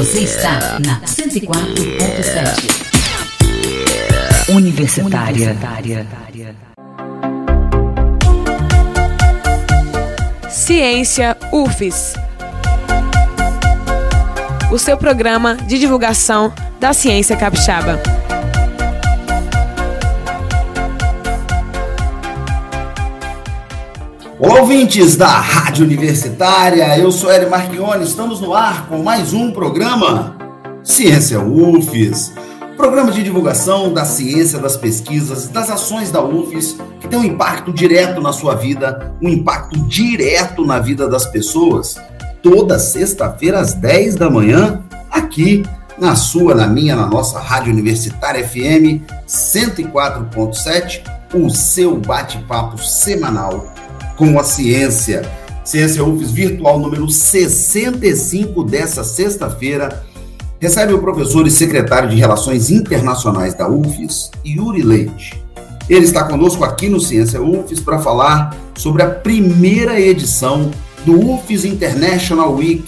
Você está na 104.7. Universitária. Ciência UFES. O seu programa de divulgação da ciência capixaba. Ouvintes da Rádio Universitária, eu sou Hélio Marchione, estamos no ar com mais um programa Ciência UFES, programa de divulgação da ciência, das pesquisas, das ações da UFES, que tem um impacto direto na sua vida, um impacto direto na vida das pessoas, toda sexta-feira às 10 da manhã, aqui na sua, na minha, na nossa Rádio Universitária FM 104.7, o seu bate-papo semanal com a ciência. Ciência UFES Virtual número 65 dessa sexta-feira. Recebe o professor e secretário de Relações Internacionais da UFES, Yuri Leite. Ele está conosco aqui no Ciência UFES para falar sobre a primeira edição do UFES International Week,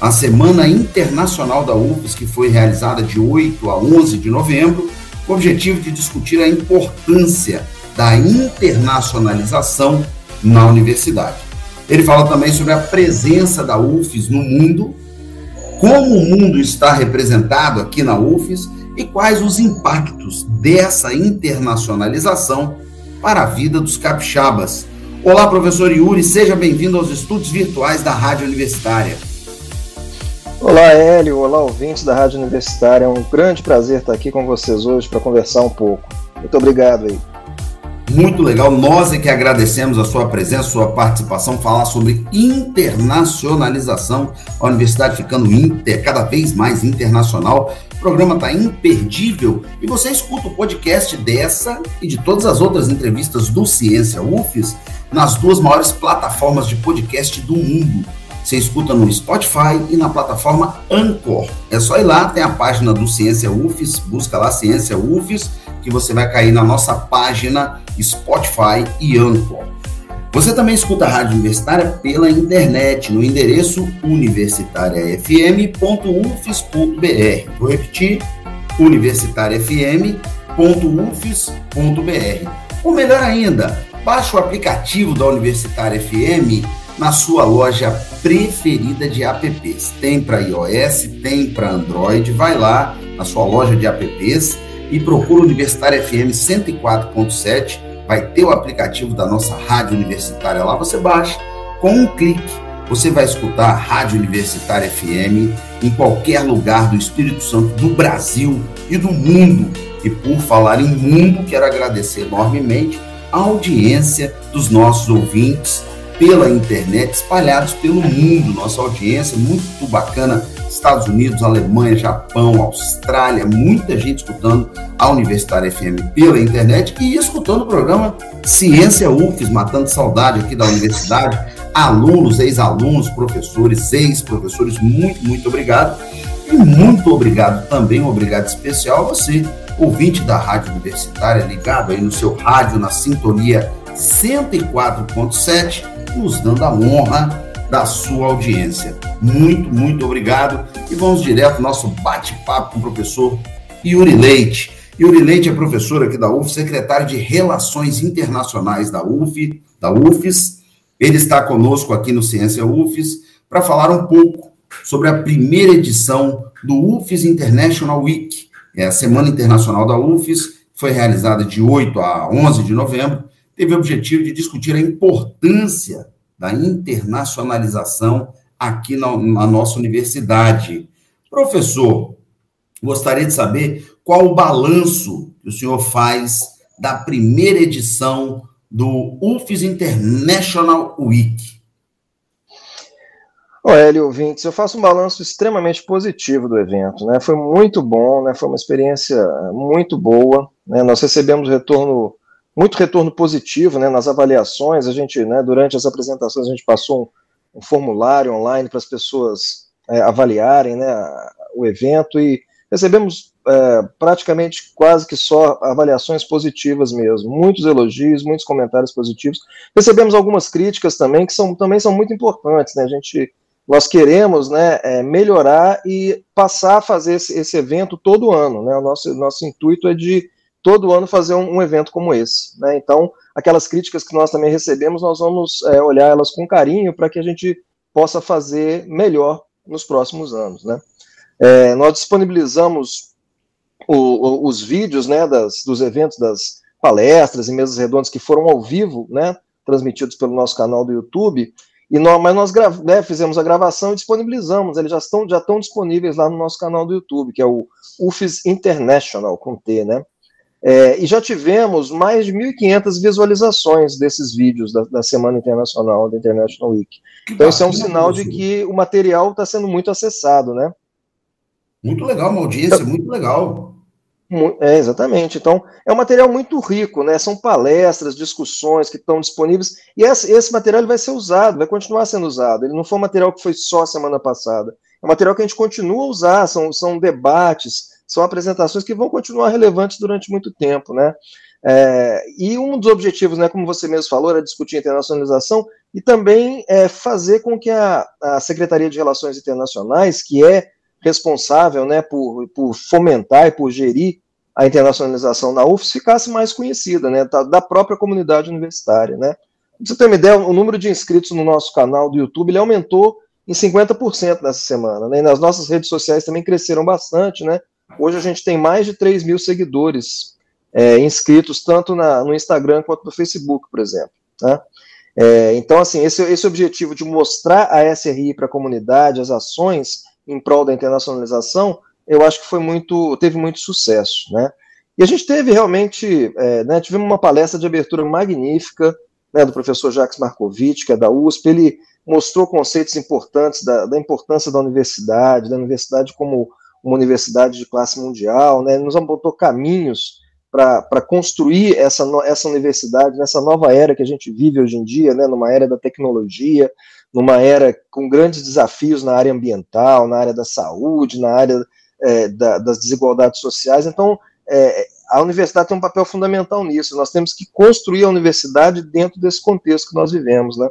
a Semana Internacional da UFES, que foi realizada de 8 a 11 de novembro, com o objetivo de discutir a importância da internacionalização na universidade. Ele fala também sobre a presença da UFES no mundo, como o mundo está representado aqui na UFES e quais os impactos dessa internacionalização para a vida dos capixabas. Olá, professor Yuri, seja bem-vindo aos estudos virtuais da Rádio Universitária. Olá, Hélio. Olá, ouvintes da Rádio Universitária. É um grande prazer estar aqui com vocês hoje para conversar um pouco. Muito obrigado aí muito legal. Nós é que agradecemos a sua presença, a sua participação, falar sobre internacionalização, a universidade ficando inter, cada vez mais internacional. O programa está imperdível e você escuta o podcast dessa e de todas as outras entrevistas do Ciência UFES nas duas maiores plataformas de podcast do mundo. Você escuta no Spotify e na plataforma Anchor. É só ir lá, tem a página do Ciência UFES, busca lá Ciência UFES que você vai cair na nossa página Spotify e Anchor. Você também escuta a Rádio Universitária pela internet, no endereço universitariafm.ufes.br. Vou repetir, universitariafm.ufes.br. Ou melhor ainda, baixe o aplicativo da Universitária FM na sua loja preferida de apps. Tem para iOS, tem para Android, vai lá na sua loja de apps e procura Universitária FM 104.7, vai ter o aplicativo da nossa rádio universitária lá, você baixa. Com um clique, você vai escutar a Rádio Universitária FM em qualquer lugar do Espírito Santo, do Brasil e do mundo. E por falar em mundo, quero agradecer enormemente a audiência dos nossos ouvintes pela internet, espalhados pelo mundo. Nossa audiência muito bacana Estados Unidos, Alemanha, Japão, Austrália, muita gente escutando a Universitária FM pela internet e escutando o programa Ciência UFES, matando saudade aqui da universidade. Alunos, ex-alunos, professores, ex-professores, muito, muito obrigado. E muito obrigado também, um obrigado especial a você, ouvinte da Rádio Universitária, ligado aí no seu rádio, na sintonia 104.7, nos dando a honra da sua audiência. Muito, muito obrigado. E vamos direto ao nosso bate-papo com o professor Yuri Leite. Yuri Leite é professor aqui da UF, secretário de Relações Internacionais da UF, da UFES. Ele está conosco aqui no Ciência UFES para falar um pouco sobre a primeira edição do UFES International Week, é a Semana Internacional da UFES, foi realizada de 8 a 11 de novembro, teve o objetivo de discutir a importância da internacionalização aqui na, na nossa universidade. Professor, gostaria de saber qual o balanço que o senhor faz da primeira edição do UFES International Week. Ô, Hélio, ouvintes, eu faço um balanço extremamente positivo do evento, né? Foi muito bom, né? Foi uma experiência muito boa, né? Nós recebemos retorno muito retorno positivo né, nas avaliações. A gente, né, durante as apresentações, a gente passou um, um formulário online para as pessoas é, avaliarem né, o evento e recebemos é, praticamente quase que só avaliações positivas mesmo, muitos elogios, muitos comentários positivos. Recebemos algumas críticas também que são, também são muito importantes. Né? A gente nós queremos né, é, melhorar e passar a fazer esse, esse, evento todo ano. Né? O nosso, nosso intuito é de todo ano fazer um, um evento como esse. Né? Então, aquelas críticas que nós também recebemos, nós vamos é, olhar elas com carinho para que a gente possa fazer melhor nos próximos anos. Né? É, nós disponibilizamos o, o, os vídeos né, das, dos eventos, das palestras e mesas redondas que foram ao vivo, né, transmitidos pelo nosso canal do YouTube, e nós, mas nós né, fizemos a gravação e disponibilizamos, eles já estão, já estão disponíveis lá no nosso canal do YouTube, que é o UFES International, com T, né? É, e já tivemos mais de 1.500 visualizações desses vídeos da, da, Semana Internacional, da International Week. Então, isso é um sinal de que o material está sendo muito acessado, né? Muito legal, uma audiência muito legal. É, exatamente. Então, é um material muito rico, né? São palestras, discussões que estão disponíveis, e esse, esse material vai ser usado, vai continuar sendo usado. Ele não foi um material que foi só semana passada. É um material que a gente continua a usar, são, são debates, são apresentações que vão continuar relevantes durante muito tempo, né? É, e um dos objetivos, né, como você mesmo falou, era discutir internacionalização e também é, fazer com que a, a Secretaria de Relações Internacionais, que é responsável né, por, por fomentar e por gerir a internacionalização na UFS ficasse mais conhecida, né, da, da própria comunidade universitária, né. Pra você ter uma ideia, o número de inscritos no nosso canal do YouTube, ele aumentou em 50% nessa semana, né, e nas nossas redes sociais também cresceram bastante, né, hoje a gente tem mais de 3 mil seguidores é, inscritos, tanto na, no Instagram quanto no Facebook, por exemplo, né. É, então, assim, esse, esse objetivo de mostrar a SRI para a comunidade, as ações em prol da internacionalização, eu acho que foi muito, teve muito sucesso, né? E a gente teve realmente, é, né, tivemos uma palestra de abertura magnífica, né, do professor Jacques Markovitch, que é da USP, ele mostrou conceitos importantes da, da importância da universidade, da universidade como uma universidade de classe mundial, né, nos apontou caminhos para construir essa, essa universidade nessa nova era que a gente vive hoje em dia, né, numa era da tecnologia, numa era com grandes desafios na área ambiental, na área da saúde, na área é, da, das desigualdades sociais. Então, é, a universidade tem um papel fundamental nisso. Nós temos que construir a universidade dentro desse contexto que nós vivemos, né?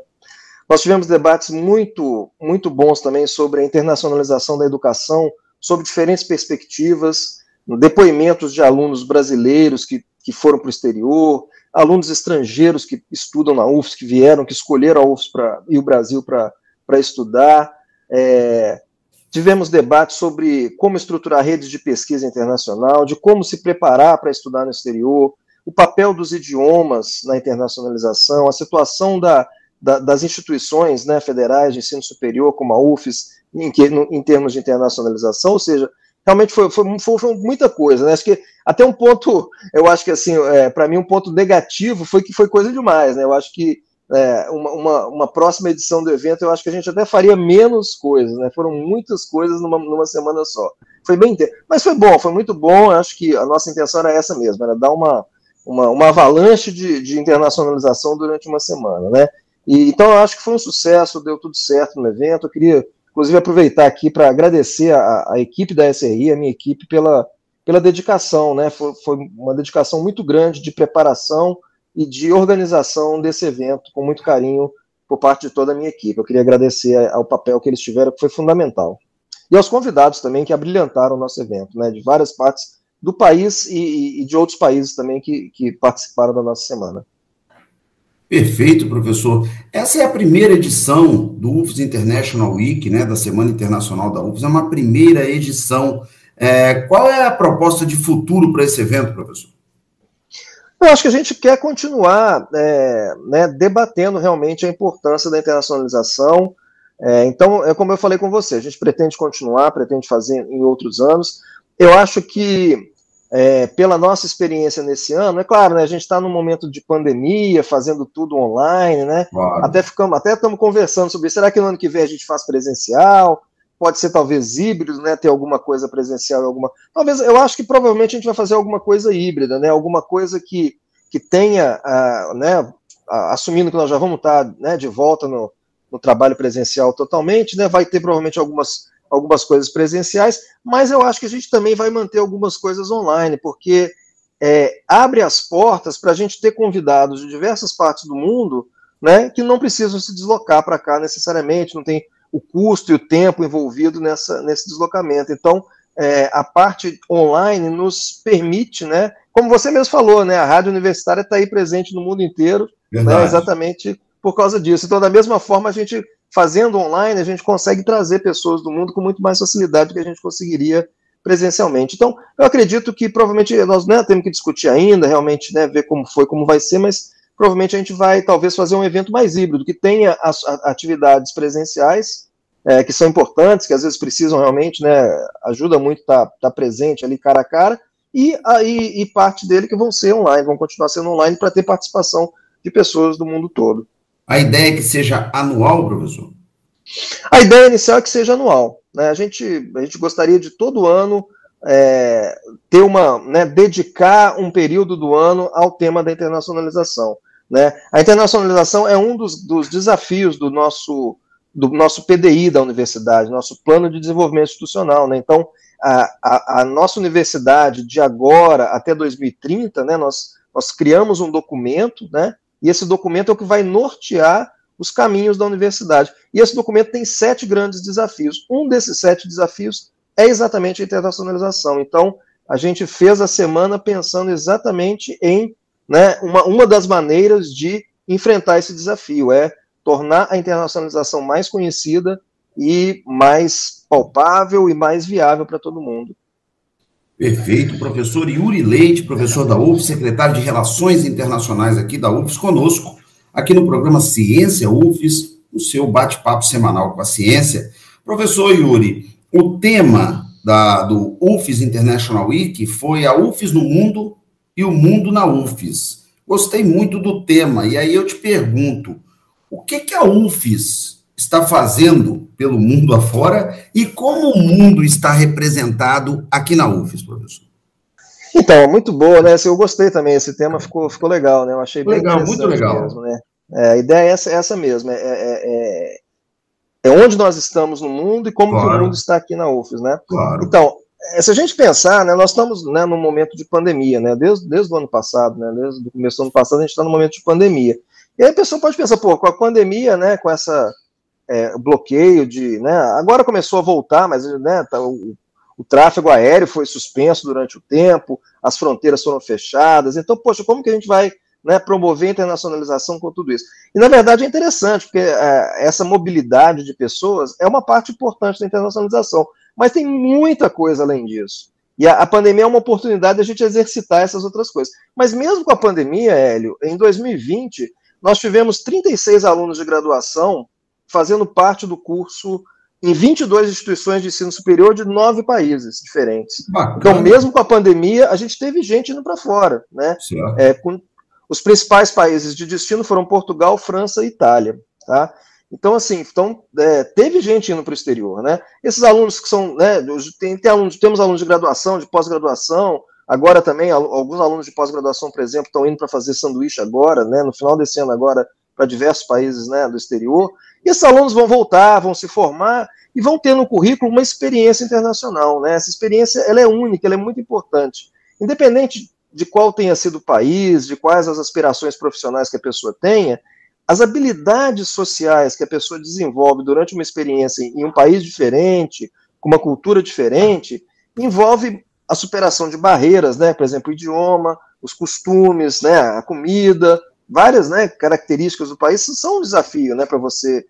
Nós tivemos debates muito, muito bons também sobre a internacionalização da educação, sobre diferentes perspectivas, depoimentos de alunos brasileiros que, que foram para o exterior, alunos estrangeiros que estudam na UFS, que vieram, que escolheram a UFS pra, e o Brasil para estudar. É, tivemos debates sobre como estruturar redes de pesquisa internacional, de como se preparar para estudar no exterior, o papel dos idiomas na internacionalização, a situação da, da, das instituições né, federais de ensino superior, como a UFES, em, em termos de internacionalização, ou seja, realmente foi, foi, foi, foi, muita coisa, né? Acho que até um ponto, eu acho que assim, é, para mim um ponto negativo foi que foi coisa demais, né? Eu acho que é, uma, uma, uma, próxima edição do evento, eu acho que a gente até faria menos coisas, né? Foram muitas coisas numa, numa semana só. Foi bem mas foi bom, foi muito bom. Eu acho que a nossa intenção era essa mesmo, era dar uma, uma, uma avalanche de, de internacionalização durante uma semana, né? E, então eu acho que foi um sucesso, deu tudo certo no evento. Eu queria Inclusive, aproveitar aqui para agradecer a, a, equipe da SRI, a minha equipe, pela, pela dedicação, né? Foi, foi, uma dedicação muito grande de preparação e de organização desse evento, com muito carinho por parte de toda a minha equipe. Eu queria agradecer ao papel que eles tiveram, que foi fundamental. E aos convidados também que abrilhantaram o nosso evento, né? De várias partes do país e, e de outros países também que, que participaram da nossa semana. Perfeito, professor. Essa é a primeira edição do UFS International Week, né, da Semana Internacional da UFS. É uma primeira edição. É, qual é a proposta de futuro para esse evento, professor? Eu acho que a gente quer continuar é, né, debatendo realmente a importância da internacionalização. É, então, é como eu falei com você, a gente pretende continuar, pretende fazer em outros anos. Eu acho que é, pela nossa experiência nesse ano, é claro, né, a gente está num momento de pandemia, fazendo tudo online, né? Claro. Até ficamos, até estamos conversando sobre isso. Será que no ano que vem a gente faz presencial? Pode ser talvez híbrido, né? Ter alguma coisa presencial, alguma. Talvez, eu acho que provavelmente a gente vai fazer alguma coisa híbrida, né? Alguma coisa que, que tenha, uh, né? Uh, assumindo que nós já vamos estar tá, né, de volta no, no trabalho presencial totalmente, né? Vai ter provavelmente algumas algumas coisas presenciais, mas eu acho que a gente também vai manter algumas coisas online, porque é, abre as portas para a gente ter convidados de diversas partes do mundo, né, que não precisam se deslocar para cá necessariamente, não tem o custo e o tempo envolvido nessa, nesse deslocamento. Então, é, a parte online nos permite, né, como você mesmo falou, né, a rádio universitária está aí presente no mundo inteiro, né, exatamente por causa disso. Então, da mesma forma, a gente fazendo online, a gente consegue trazer pessoas do mundo com muito mais facilidade do que a gente conseguiria presencialmente. Então, eu acredito que provavelmente nós né, temos que discutir ainda, realmente, né, ver como foi, como vai ser, mas provavelmente a gente vai talvez fazer um evento mais híbrido, que tenha as, atividades presenciais, é, que são importantes, que às vezes precisam realmente, né, ajuda muito estar tá, tá presente ali cara a cara, e, aí, e parte dele que vão ser online, vão continuar sendo online para ter participação de pessoas do mundo todo. A ideia é que seja anual, professor? A ideia inicial é que seja anual. Né? A, gente, a gente gostaria de todo ano é, ter uma, né, dedicar um período do ano ao tema da internacionalização. Né? A internacionalização é um dos, dos desafios do nosso, do nosso PDI da universidade, nosso plano de desenvolvimento institucional. Né? Então, a, a, a, nossa universidade, de agora até 2030, né, nós, nós criamos um documento, né, e esse documento é o que vai nortear os caminhos da universidade. E esse documento tem sete grandes desafios. Um desses sete desafios é exatamente a internacionalização. Então, a gente fez a semana pensando exatamente em né, uma, uma das maneiras de enfrentar esse desafio, é tornar a internacionalização mais conhecida e mais palpável e mais viável para todo mundo. Perfeito. Professor Yuri Leite, professor da UFS, secretário de Relações Internacionais aqui da UFS, conosco aqui no programa Ciência UFES, o seu bate-papo semanal com a ciência. Professor Yuri, o tema da, do UFES International Week foi a UFES no mundo e o mundo na UFES. Gostei muito do tema, e aí eu te pergunto, o que, que a UFES está fazendo pelo mundo afora e como o mundo está representado aqui na UFES, professor? Então, muito boa, né? Eu gostei também, esse tema ficou, ficou legal, né? Eu achei bem legal, muito legal. Mesmo, né? É, a ideia é essa, é essa mesmo, é, é, é, é, onde nós estamos no mundo e como claro. o mundo está aqui na UFES, né? Claro. Então, é, se a gente pensar, né, nós estamos né, num momento de pandemia, né? Desde, desde o ano passado, né? Desde o começo do ano passado, a gente está num momento de pandemia. E aí a pessoa pode pensar, pô, com a pandemia, né, com essa é, bloqueio de, né, agora começou a voltar, mas né, tá, o, o tráfego aéreo foi suspenso durante o tempo, as fronteiras foram fechadas, então, poxa, como que a gente vai né, promover a internacionalização com tudo isso. E, na verdade, é interessante, porque é, essa mobilidade de pessoas é uma parte importante da internacionalização, mas tem muita coisa além disso. E a, a pandemia é uma oportunidade de a gente exercitar essas outras coisas. Mas mesmo com a pandemia, Hélio, em 2020, nós tivemos 36 alunos de graduação fazendo parte do curso em 22 instituições de ensino superior de nove países diferentes. Bacana. Então, mesmo com a pandemia, a gente teve gente indo para fora, né? É, com, os principais países de destino foram Portugal, França e Itália, tá? Então, assim, então, é, teve gente indo para o exterior, né? Esses alunos que são, né, tem, tem alunos, temos alunos de graduação, de pós-graduação, agora também, alguns alunos de pós-graduação, por exemplo, estão indo para fazer sanduíche agora, né, no final desse ano agora, para diversos países, né, do exterior, e esses alunos vão voltar, vão se formar, e vão ter no currículo uma experiência internacional, né, essa experiência, ela é única, ela é muito importante, independente de qual tenha sido o país, de quais as aspirações profissionais que a pessoa tenha, as habilidades sociais que a pessoa desenvolve durante uma experiência em um país diferente, com uma cultura diferente, envolve a superação de barreiras, né? Por exemplo, o idioma, os costumes, né? A comida, várias, né? Características do país são um desafio, né? Para você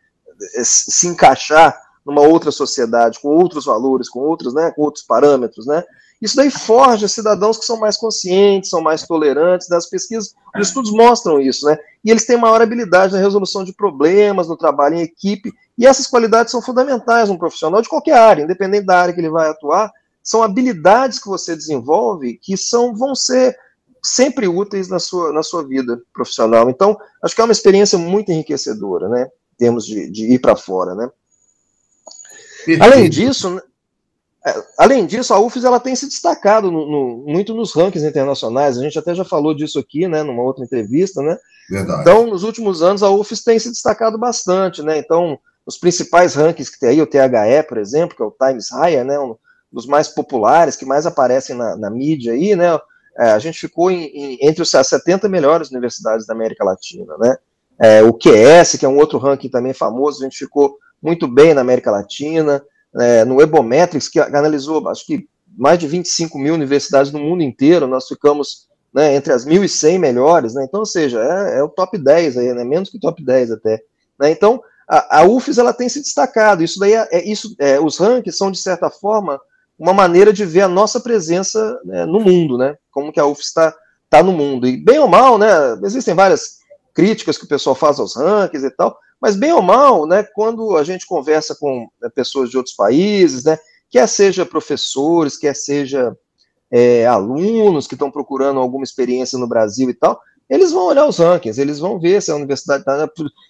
eh, se encaixar numa outra sociedade com outros valores, com outros, né? Com outros parâmetros, né? Isso daí forja cidadãos que são mais conscientes, são mais tolerantes, né? as pesquisas, os estudos mostram isso, né? E eles têm maior habilidade na resolução de problemas, no trabalho em equipe, e essas qualidades são fundamentais num profissional de qualquer área, independente da área que ele vai atuar, são habilidades que você desenvolve que são, vão ser sempre úteis na sua, na sua vida profissional. Então, acho que é uma experiência muito enriquecedora, né? Em termos de, de ir para fora, né? Além disso, é, além disso, a UFES ela tem se destacado no, no, muito nos rankings internacionais. A gente até já falou disso aqui, né, numa outra entrevista, né? Verdade. Então, nos últimos anos, a UFES tem se destacado bastante, né? Então, os principais rankings que tem aí, o THE, por exemplo, que é o Times Higher, né? Um dos mais populares, que mais aparecem na, na mídia aí, né? É, a gente ficou em, em, entre as 70 melhores universidades da América Latina, né? É, o QS, que é um outro ranking também famoso, a gente ficou muito bem na América Latina, é, no Ebometrics, que analisou, acho que mais de 25 mil universidades no mundo inteiro, nós ficamos né, entre as 1.100 melhores, né, então, ou seja, é, é, o top 10 aí, né, menos que o top 10 até. Né, então, a, a UFES ela tem se destacado, isso daí é, é isso, é, os rankings são, de certa forma, uma maneira de ver a nossa presença né, no mundo, né, como que a UFES está tá no mundo, e bem ou mal, né, existem várias críticas que o pessoal faz aos rankings e tal, mas bem ou mal, né, quando a gente conversa com né, pessoas de outros países, né, quer seja professores, quer seja é, alunos que estão procurando alguma experiência no Brasil e tal, eles vão olhar os rankings, eles vão ver se a universidade está.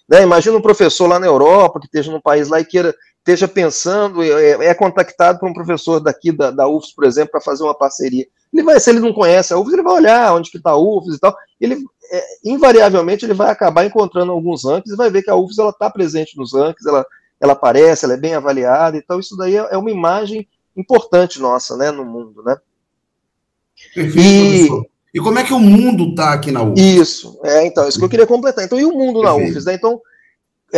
Né, imagina um professor lá na Europa que esteja num país lá e queira esteja pensando, é, é contactado por um professor daqui da, da UFS, por exemplo, para fazer uma parceria. Ele vai, se ele não conhece a UFS, ele vai olhar onde que está a UFS e tal. Ele, é, invariavelmente, ele vai acabar encontrando alguns rankings e vai ver que a UFS está presente nos rankings, ela, ela aparece, ela é bem avaliada, então isso daí é, é uma imagem importante nossa, né, no mundo, né. Perfeito, e... Professor. E como é que o mundo está aqui na UFS? Isso, é, então, isso que eu queria completar. Então, e o mundo Perfeito. na UFS? Né? Então, é,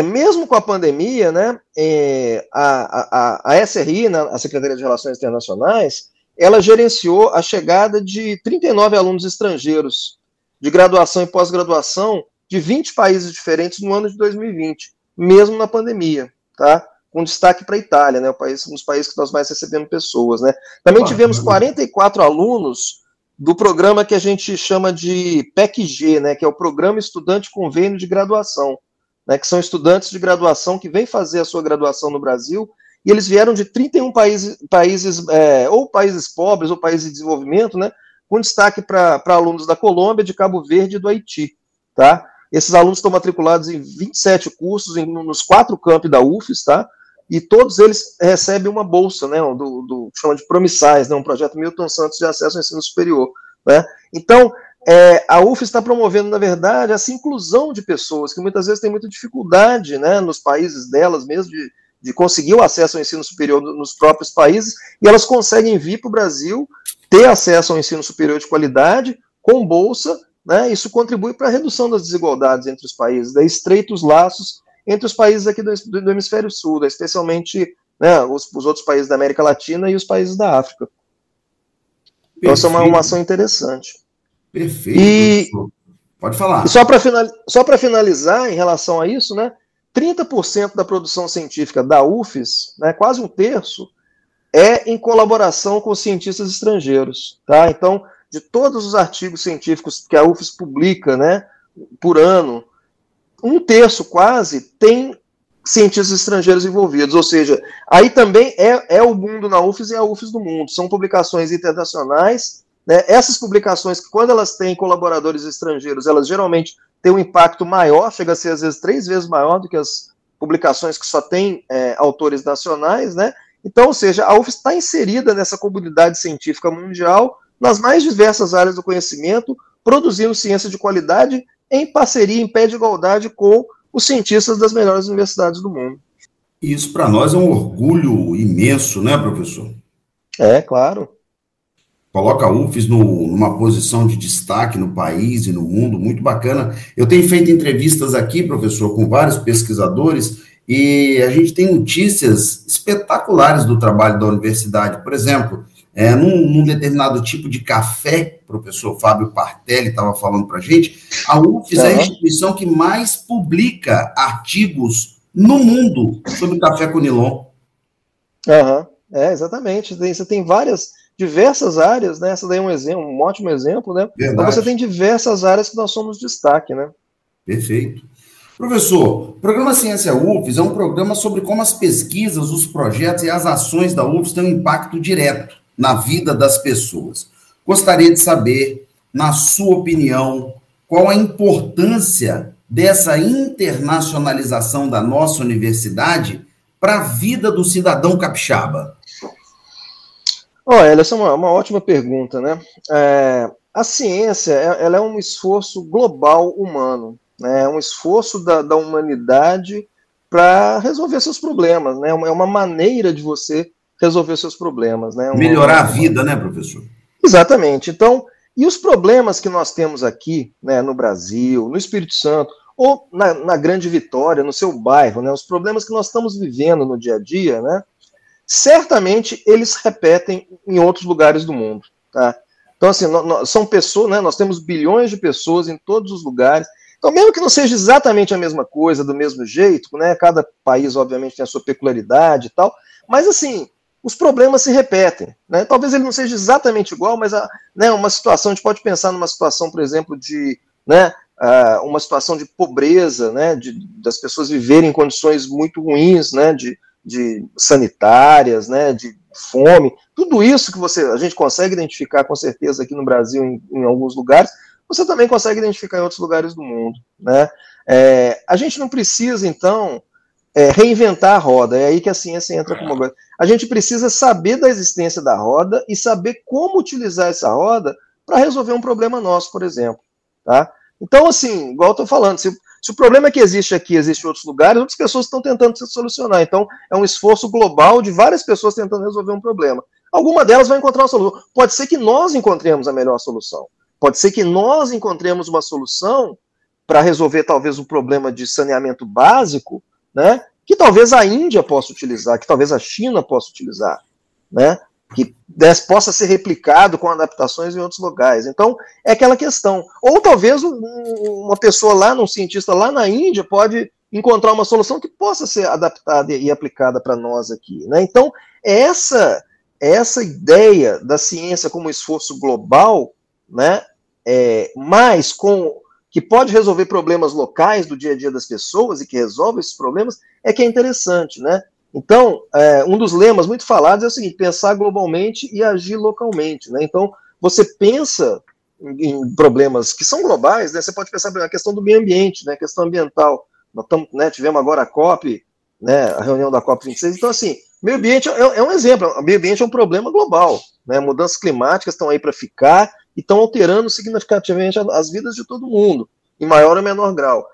mesmo com a pandemia, né, é, a, a, a SRI, né, a Secretaria de Relações Internacionais, ela gerenciou a chegada de 39 alunos estrangeiros de graduação e pós-graduação de 20 países diferentes no ano de 2020, mesmo na pandemia, tá? Com destaque para a Itália, né? O país, um dos países que nós mais recebemos pessoas, né? Também tivemos 44 alunos do programa que a gente chama de PEC-G, né? Que é o Programa Estudante Convênio de Graduação né, que são estudantes de graduação que vêm fazer a sua graduação no Brasil, e eles vieram de 31 países, países é, ou países pobres, ou países de desenvolvimento, né, com destaque para alunos da Colômbia, de Cabo Verde e do Haiti, tá? Esses alunos estão matriculados em 27 cursos, em, nos quatro campi da UFES, tá? E todos eles recebem uma bolsa, né, do, do chama de Promissais, né, um projeto Milton Santos de acesso ao ensino superior, né? Então, é, a UF está promovendo, na verdade, essa inclusão de pessoas que muitas vezes têm muita dificuldade né, nos países delas mesmo de, de conseguir o acesso ao ensino superior nos próprios países, e elas conseguem vir para o Brasil, ter acesso ao ensino superior de qualidade, com bolsa, né, isso contribui para a redução das desigualdades entre os países, daí estreita os laços entre os países aqui do, do, hemisfério sul, especialmente né, os, os, outros países da América Latina e os países da África. Então, essa é uma, uma ação interessante. Perfeito. E, Pode falar. só para final, finalizar em relação a isso, né? 30% da produção científica da UFES, né, quase um terço, é em colaboração com cientistas estrangeiros. Tá? Então, de todos os artigos científicos que a UFES publica né, por ano, um terço quase tem cientistas estrangeiros envolvidos. Ou seja, aí também é, é o mundo na UFES e a UFES do mundo. São publicações internacionais né? Essas publicações, quando elas têm colaboradores estrangeiros, elas geralmente têm um impacto maior, chega a ser às vezes três vezes maior do que as publicações que só têm é, autores nacionais, né? Então, ou seja, a UFS está inserida nessa comunidade científica mundial nas mais diversas áreas do conhecimento, produzindo ciência de qualidade em parceria, em pé de igualdade com os cientistas das melhores universidades do mundo. Isso para nós é um orgulho imenso, né, professor? É, claro coloca a UFES no, numa posição de destaque no país e no mundo, muito bacana. Eu tenho feito entrevistas aqui, professor, com vários pesquisadores, e a gente tem notícias espetaculares do trabalho da universidade. Por exemplo, é, num, num determinado tipo de café, o professor Fábio Partelli estava falando para a gente, a UFES uhum. é a instituição que mais publica artigos no mundo sobre café com nilon. Uhum. É, exatamente. Você tem várias diversas áreas, né? Essa daí é um exemplo, um ótimo exemplo, né? Verdade. Então você tem diversas áreas que nós somos destaque, né? Perfeito. Professor, o programa Ciência UFES é um programa sobre como as pesquisas, os projetos e as ações da UFES têm um impacto direto na vida das pessoas. Gostaria de saber, na sua opinião, qual a importância dessa internacionalização da nossa universidade para a vida do cidadão capixaba? Olha, essa é uma, uma ótima pergunta, né? É, a ciência é, ela é um esforço global humano, né? é um esforço da, da humanidade para resolver seus problemas, né? É uma maneira de você resolver seus problemas, né? Uma, Melhorar a vida, né, professor? Exatamente. Então, e os problemas que nós temos aqui, né, no Brasil, no Espírito Santo, ou na, na, grande vitória, no seu bairro, né? Os problemas que nós estamos vivendo no dia a dia, né? Certamente eles repetem em outros lugares do mundo, tá? Então, assim, são pessoas, né? Nós temos bilhões de pessoas em todos os lugares. Então, mesmo que não seja exatamente a mesma coisa, do mesmo jeito, né? Cada país, obviamente, tem a sua peculiaridade e tal, mas, assim, os problemas se repetem. Né? Talvez ele não seja exatamente igual, mas a, né, uma situação, a gente pode pensar numa situação, por exemplo, de né, uma situação de pobreza, né, de, das pessoas viverem em condições muito ruins, né, de, de sanitárias, né, de fome, tudo isso que você, a gente consegue identificar com certeza aqui no Brasil, em, em alguns lugares, você também consegue identificar em outros lugares do mundo. Né? É, a gente não precisa, então, é, reinventar a roda. É aí que a ciência entra como coisa. A gente precisa saber da existência da roda e saber como utilizar essa roda para resolver um problema nosso, por exemplo. Tá? Então, assim, igual estou falando, se, se, o problema que existe aqui existe em outros lugares, outras pessoas estão tentando se solucionar. Então, é um esforço global de várias pessoas tentando resolver um problema. Alguma delas vai encontrar uma solução. Pode ser que nós encontremos a melhor solução. Pode ser que nós encontremos uma solução para resolver talvez um problema de saneamento básico né, que talvez a Índia possa utilizar, que talvez a China possa utilizar, né, que possa ser replicado com adaptações em outros lugares. Então, é aquela questão. Ou talvez um, uma pessoa lá, um cientista lá na Índia, pode encontrar uma solução que possa ser adaptada e aplicada para nós aqui. Né? Então, essa essa ideia da ciência como esforço global, né, é, mais com que pode resolver problemas locais do dia a dia das pessoas e que resolve esses problemas, é que é interessante, né? Então, é, um dos lemas muito falados é o seguinte: pensar globalmente e agir localmente, né? Então, você pensa em problemas que são globais, né? Você pode pensar na questão do meio ambiente, né? Questão ambiental. Nós tamo, né, tivemos agora a COP, né? A reunião da COP 26. Então, assim, meio ambiente é, é um exemplo. O meio ambiente é um problema global, né? Mudanças climáticas estão aí para ficar e estão alterando significativamente as vidas de todo mundo, em maior ou menor grau.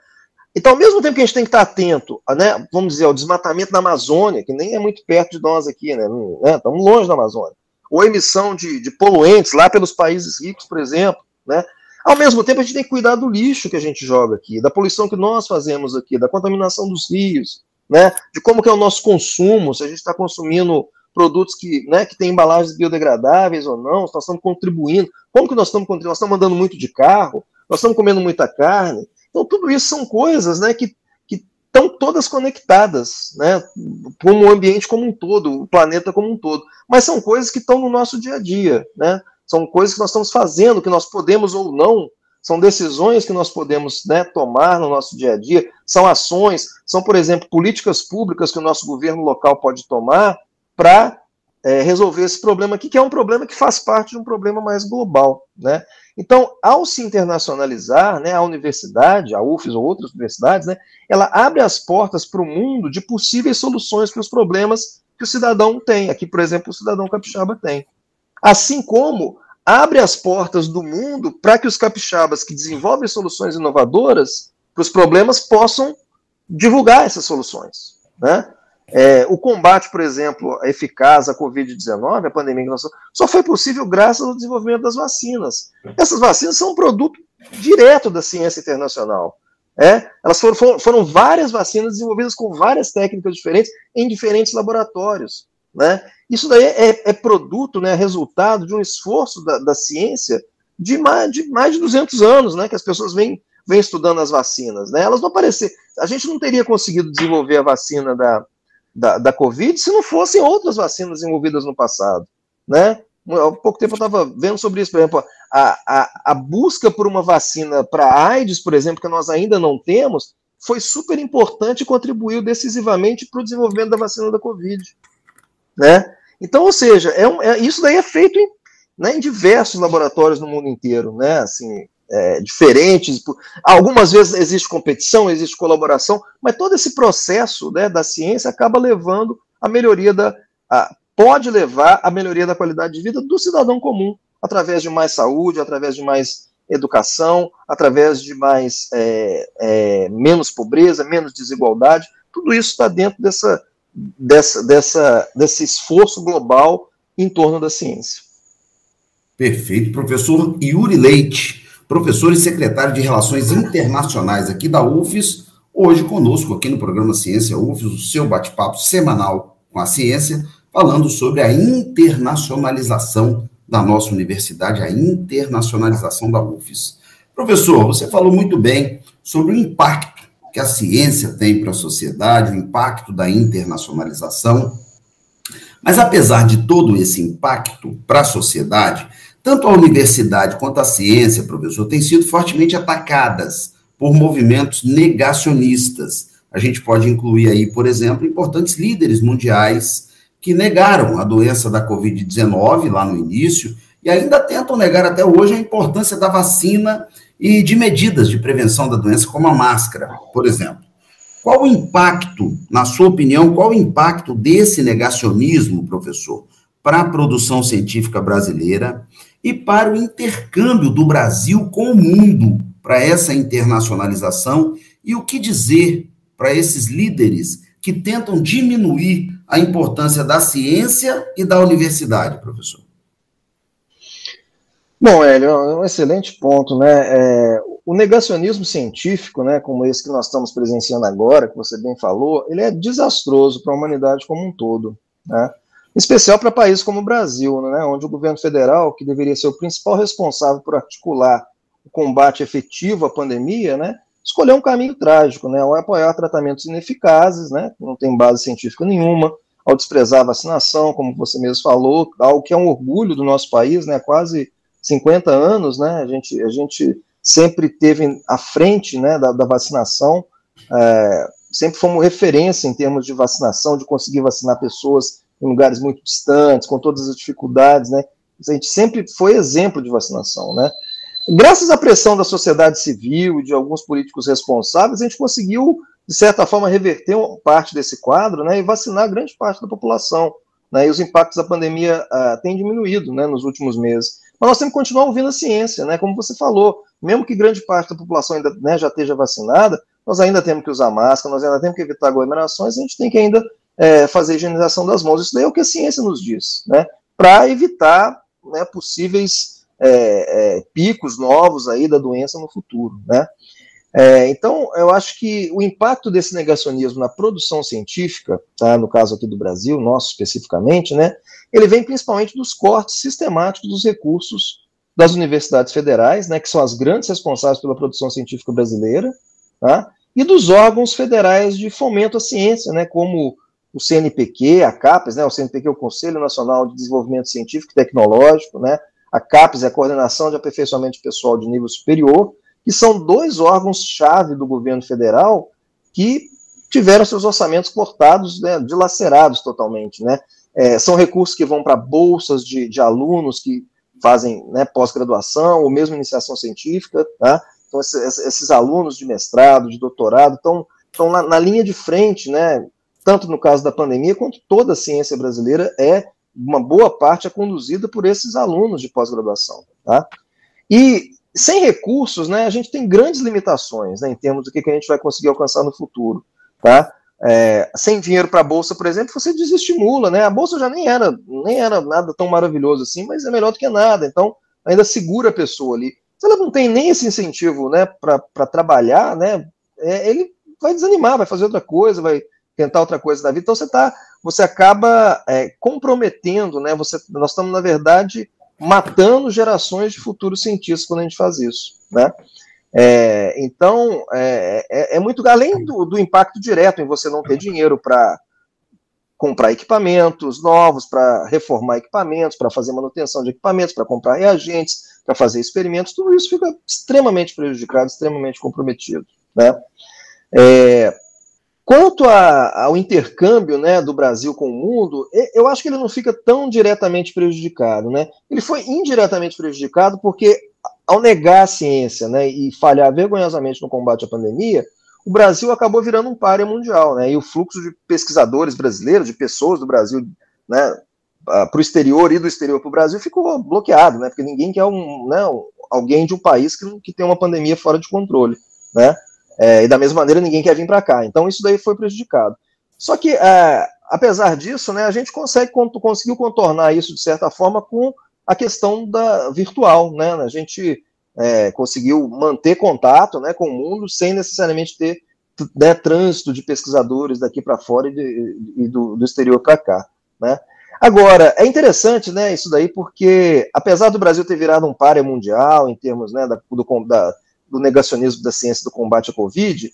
Então, ao mesmo tempo que a gente tem que estar atento, né, vamos dizer, ao desmatamento da Amazônia, que nem é muito perto de nós aqui, né, né estamos longe da Amazônia, ou emissão de, de poluentes lá pelos países ricos, por exemplo, né, ao mesmo tempo a gente tem que cuidar do lixo que a gente joga aqui, da poluição que nós fazemos aqui, da contaminação dos rios, né, de como que é o nosso consumo, se a gente está consumindo produtos que, né, que têm embalagens biodegradáveis ou não, se nós estamos contribuindo, como que nós estamos contribuindo, nós estamos andando muito de carro, nós estamos comendo muita carne, então tudo isso são coisas, né, que estão todas conectadas, né, como o ambiente como um todo, o planeta como um todo, mas são coisas que estão no nosso dia a dia, né, são coisas que nós estamos fazendo, que nós podemos ou não, são decisões que nós podemos né, tomar no nosso dia a dia, são ações, são, por exemplo, políticas públicas que o nosso governo local pode tomar para é, resolver esse problema aqui, que é um problema que faz parte de um problema mais global. Né? Então, ao se internacionalizar, né, a universidade, a UFES ou outras universidades, né, ela abre as portas para o mundo de possíveis soluções para os problemas que o cidadão tem. Aqui, por exemplo, o cidadão capixaba tem. Assim como abre as portas do mundo para que os capixabas que desenvolvem soluções inovadoras para os problemas possam divulgar essas soluções. Né? É, o combate, por exemplo, eficaz à Covid-19, a pandemia que nós só foi possível graças ao desenvolvimento das vacinas. Essas vacinas são um produto direto da ciência internacional. É, elas foram, foram, várias vacinas desenvolvidas com várias técnicas diferentes em diferentes laboratórios. Né? Isso daí é, é produto, né, resultado de um esforço da, da ciência de mais, de mais de 200 anos, né, que as pessoas vêm, vêm estudando as vacinas. Né? Elas não apareceram. A gente não teria conseguido desenvolver a vacina da, da, da Covid se não fossem outras vacinas desenvolvidas no passado, né? Há pouco tempo eu estava vendo sobre isso, por exemplo, a, a, a busca por uma vacina para AIDS, por exemplo, que nós ainda não temos, foi super importante e contribuiu decisivamente para o desenvolvimento da vacina da Covid, né? Então, ou seja, é, um, é isso daí é feito em, né, em diversos laboratórios no mundo inteiro, né? Assim, é, diferentes. Algumas vezes existe competição, existe colaboração, mas todo esse processo né, da ciência acaba levando a melhoria da. A, pode levar à melhoria da qualidade de vida do cidadão comum, através de mais saúde, através de mais educação, através de mais é, é, menos pobreza, menos desigualdade. Tudo isso está dentro dessa, dessa, dessa, desse esforço global em torno da ciência. Perfeito, professor Yuri Leite professor e secretário de Relações Internacionais aqui da UFES, hoje conosco aqui no programa Ciência UFES, o seu bate-papo semanal com a ciência, falando sobre a internacionalização da nossa universidade, a internacionalização da UFES. Professor, você falou muito bem sobre o impacto que a ciência tem para a sociedade, o impacto da internacionalização. Mas apesar de todo esse impacto para a sociedade, tanto a universidade quanto a ciência, professor, têm sido fortemente atacadas por movimentos negacionistas. A gente pode incluir aí, por exemplo, importantes líderes mundiais que negaram a doença da Covid-19 lá no início e ainda tentam negar até hoje a importância da vacina e de medidas de prevenção da doença, como a máscara, por exemplo. Qual o impacto, na sua opinião, qual o impacto desse negacionismo, professor, para a produção científica brasileira e para o intercâmbio do Brasil com o mundo, para essa internacionalização? E o que dizer para esses líderes que tentam diminuir a importância da ciência e da universidade, professor? Bom, Hélio, é um excelente ponto, né? É, o negacionismo científico, né, como esse que nós estamos presenciando agora, que você bem falou, ele é desastroso para a humanidade como um todo, né? Especial para países como o Brasil, né, onde o governo federal, que deveria ser o principal responsável por articular o combate efetivo à pandemia, né, escolheu um caminho trágico, né, ao apoiar tratamentos ineficazes, né, que não tem base científica nenhuma, ao desprezar a vacinação, como você mesmo falou, algo que é um orgulho do nosso país, né, quase 50 anos, né, a gente, a gente sempre teve à frente né, da, da vacinação, é, sempre fomos referência em termos de vacinação, de conseguir vacinar pessoas em lugares muito distantes, com todas as dificuldades, né, a gente sempre foi exemplo de vacinação, né. Graças à pressão da sociedade civil de alguns políticos responsáveis, a gente conseguiu, de certa forma, reverter parte desse quadro né, e vacinar grande parte da população. Né, e os impactos da pandemia uh, têm diminuído né, nos últimos meses. Mas nós temos que continuar ouvindo a ciência, né? Como você falou, mesmo que grande parte da população ainda né, já esteja vacinada, nós ainda temos que usar máscara, nós ainda temos que evitar aglomerações, a gente tem que ainda é, fazer higienização das mãos. Isso daí é o que a ciência nos diz, né? Para evitar né, possíveis é, é, picos novos aí da doença no futuro, né? É, então, eu acho que o impacto desse negacionismo na produção científica, tá, no caso aqui do Brasil, nosso especificamente, né, ele vem principalmente dos cortes sistemáticos dos recursos das universidades federais, né, que são as grandes responsáveis pela produção científica brasileira, tá, e dos órgãos federais de fomento à ciência, né, como o CNPq, a CAPES, né, o CNPq é o Conselho Nacional de Desenvolvimento Científico e Tecnológico, né, a CAPES é a Coordenação de Aperfeiçoamento Pessoal de Nível Superior, que são dois órgãos-chave do governo federal que tiveram seus orçamentos cortados, né, dilacerados totalmente, né, é, são recursos que vão para bolsas de, de, alunos que fazem né, pós-graduação ou mesmo iniciação científica, tá? Então, esses, esses, alunos de mestrado, de doutorado, estão, estão na, na, linha de frente, né? Tanto no caso da pandemia, quanto toda a ciência brasileira é, uma boa parte, é conduzida por esses alunos de pós-graduação, tá? E sem recursos, né, a gente tem grandes limitações, né, em termos do que, que a gente vai conseguir alcançar no futuro, tá? é, sem dinheiro para a bolsa, por exemplo, você desestimula, né? A bolsa já nem era, nem era nada tão maravilhoso assim, mas é melhor do que nada. Então, ainda segura a pessoa ali. Se ela não tem nem esse incentivo, né, para trabalhar, né, é, ele vai desanimar, vai fazer outra coisa, vai tentar outra coisa da vida. Então, você tá, você acaba é, comprometendo, né? Você, nós estamos na verdade matando gerações de futuros cientistas quando a gente faz isso, né? É, então, é, é, é, muito além do, do, impacto direto em você não ter dinheiro para comprar equipamentos novos, para reformar equipamentos, para fazer manutenção de equipamentos, para comprar reagentes, para fazer experimentos, tudo isso fica extremamente prejudicado, extremamente comprometido. Né? É, quanto a, ao intercâmbio né, do Brasil com o mundo, eu acho que ele não fica tão diretamente prejudicado. Né? Ele foi indiretamente prejudicado porque ao negar a ciência né, e falhar vergonhosamente no combate à pandemia, o Brasil acabou virando um páreo mundial, né? E o fluxo de pesquisadores brasileiros, de pessoas do Brasil, né, para o exterior e do exterior para o Brasil ficou bloqueado, né? Porque ninguém quer um, né, alguém de um país que, que tem uma pandemia fora de controle, né? É, e da mesma maneira ninguém quer vir para cá. Então isso daí foi prejudicado. Só que, é, apesar disso, né, a gente consegue conseguiu contornar isso de certa forma com a questão da virtual, né? A gente é, conseguiu manter contato né, com o mundo sem necessariamente ter né, trânsito de pesquisadores daqui para fora e, de, e do, do, exterior para cá. Né? Agora, é interessante né, isso daí, porque apesar do Brasil ter virado um páreo mundial em termos né, da, do, da, do negacionismo da ciência do combate à Covid,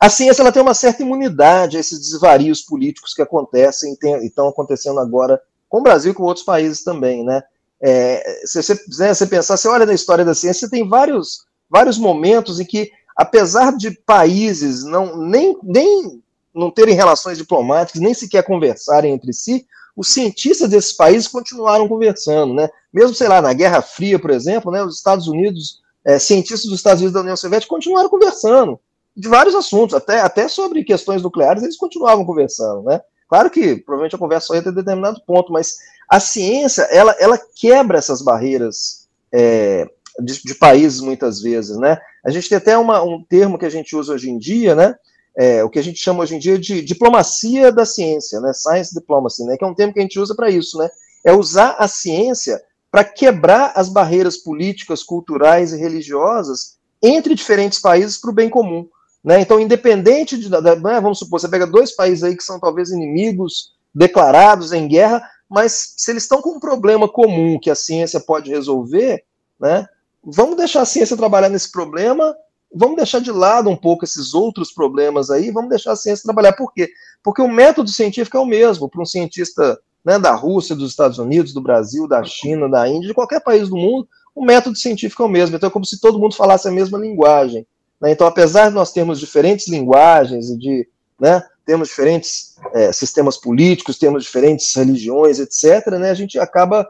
a ciência ela tem uma certa imunidade a esses desvarios políticos que acontecem e estão acontecendo agora com o Brasil e com outros países também, né? É, se você, né, você pensar, você olha na história da ciência, tem vários, vários momentos em que, apesar de países não, nem, nem não terem relações diplomáticas, nem sequer conversarem entre si, os cientistas desses países continuaram conversando, né? Mesmo, sei lá, na Guerra Fria, por exemplo, né, os Estados Unidos, é, cientistas dos Estados Unidos da União Soviética continuaram conversando de vários assuntos, até, até sobre questões nucleares, eles continuavam conversando, né? Claro que provavelmente a conversa só ia ter determinado ponto, mas a ciência, ela, ela quebra essas barreiras é, de, de, países muitas vezes, né? A gente tem até uma, um termo que a gente usa hoje em dia, né? É, o que a gente chama hoje em dia de diplomacia da ciência, né? Science diplomacy, né? Que é um termo que a gente usa para isso, né? É usar a ciência para quebrar as barreiras políticas, culturais e religiosas entre diferentes países para o bem comum. Né? Então, independente de. Né, vamos supor, você pega dois países aí que são talvez inimigos declarados em guerra, mas se eles estão com um problema comum que a ciência pode resolver, né, vamos deixar a ciência trabalhar nesse problema, vamos deixar de lado um pouco esses outros problemas aí, vamos deixar a ciência trabalhar. Por quê? Porque o método científico é o mesmo para um cientista né, da Rússia, dos Estados Unidos, do Brasil, da China, da Índia, de qualquer país do mundo, o método científico é o mesmo. Então é como se todo mundo falasse a mesma linguagem. Né? Então, apesar de nós termos diferentes linguagens e de né, temos diferentes é, sistemas políticos, temos diferentes religiões, etc., né, a gente acaba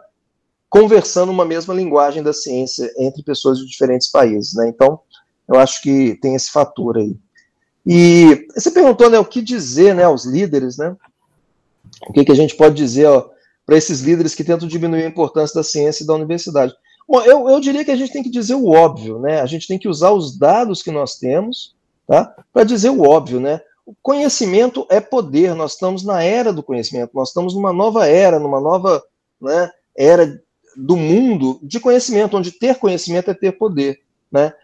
conversando uma mesma linguagem da ciência entre pessoas de diferentes países. Né? Então, eu acho que tem esse fator aí. E você perguntou né, o que dizer né, aos líderes, né? O que, que a gente pode dizer para esses líderes que tentam diminuir a importância da ciência e da universidade? Bom, eu, eu diria que a gente tem que dizer o óbvio, né? A gente tem que usar os dados que nós temos, tá? Para dizer o óbvio, né? O conhecimento é poder, nós estamos na era do conhecimento, nós estamos numa nova era, numa nova né, era do mundo de conhecimento, onde ter conhecimento é ter poder. Né?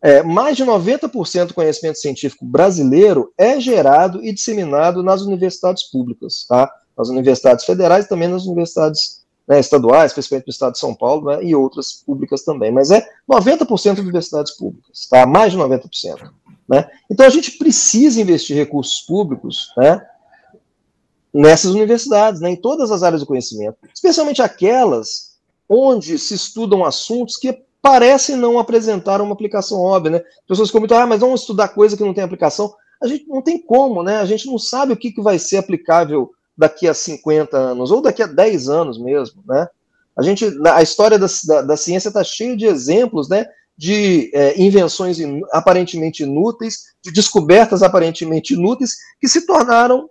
É, mais de 90% do conhecimento científico brasileiro é gerado e disseminado nas universidades públicas, tá? Nas universidades federais e também nas universidades né, estaduais, principalmente no estado de São Paulo, né, e outras públicas também. Mas é 90% de universidades públicas, tá? mais de 90%. Né? Então a gente precisa investir recursos públicos né, nessas universidades, né, em todas as áreas do conhecimento, especialmente aquelas onde se estudam assuntos que parecem não apresentar uma aplicação óbvia. Né? Pessoas muito, ah, mas vamos estudar coisa que não tem aplicação. A gente não tem como, né? A gente não sabe o que, que vai ser aplicável daqui a 50 anos, ou daqui a 10 anos mesmo, né? A gente, a história da, da, da ciência está cheia de exemplos, né? de é, invenções in, aparentemente inúteis, de descobertas aparentemente inúteis, que se tornaram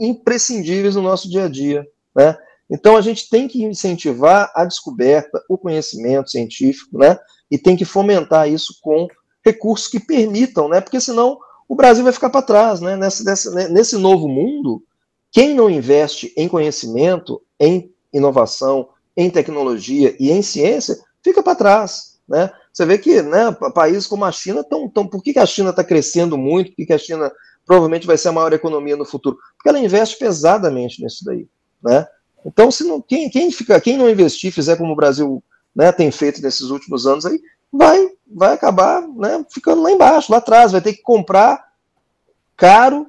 imprescindíveis no nosso dia a dia. Né? Então a gente tem que incentivar a descoberta, o conhecimento científico, né? e tem que fomentar isso com recursos que permitam, né? porque senão o Brasil vai ficar para trás. Né? Nesse, nesse, nesse novo mundo, quem não investe em conhecimento, em inovação, em tecnologia e em ciência, fica para trás. Né? Você vê que né, países como a China estão. Tão, por que, que a China está crescendo muito? Por que, que a China provavelmente vai ser a maior economia no futuro? Porque ela investe pesadamente nisso daí. Né? Então, se não, quem, quem, fica, quem não investir, fizer como o Brasil né, tem feito nesses últimos anos, aí vai, vai acabar né, ficando lá embaixo, lá atrás, vai ter que comprar caro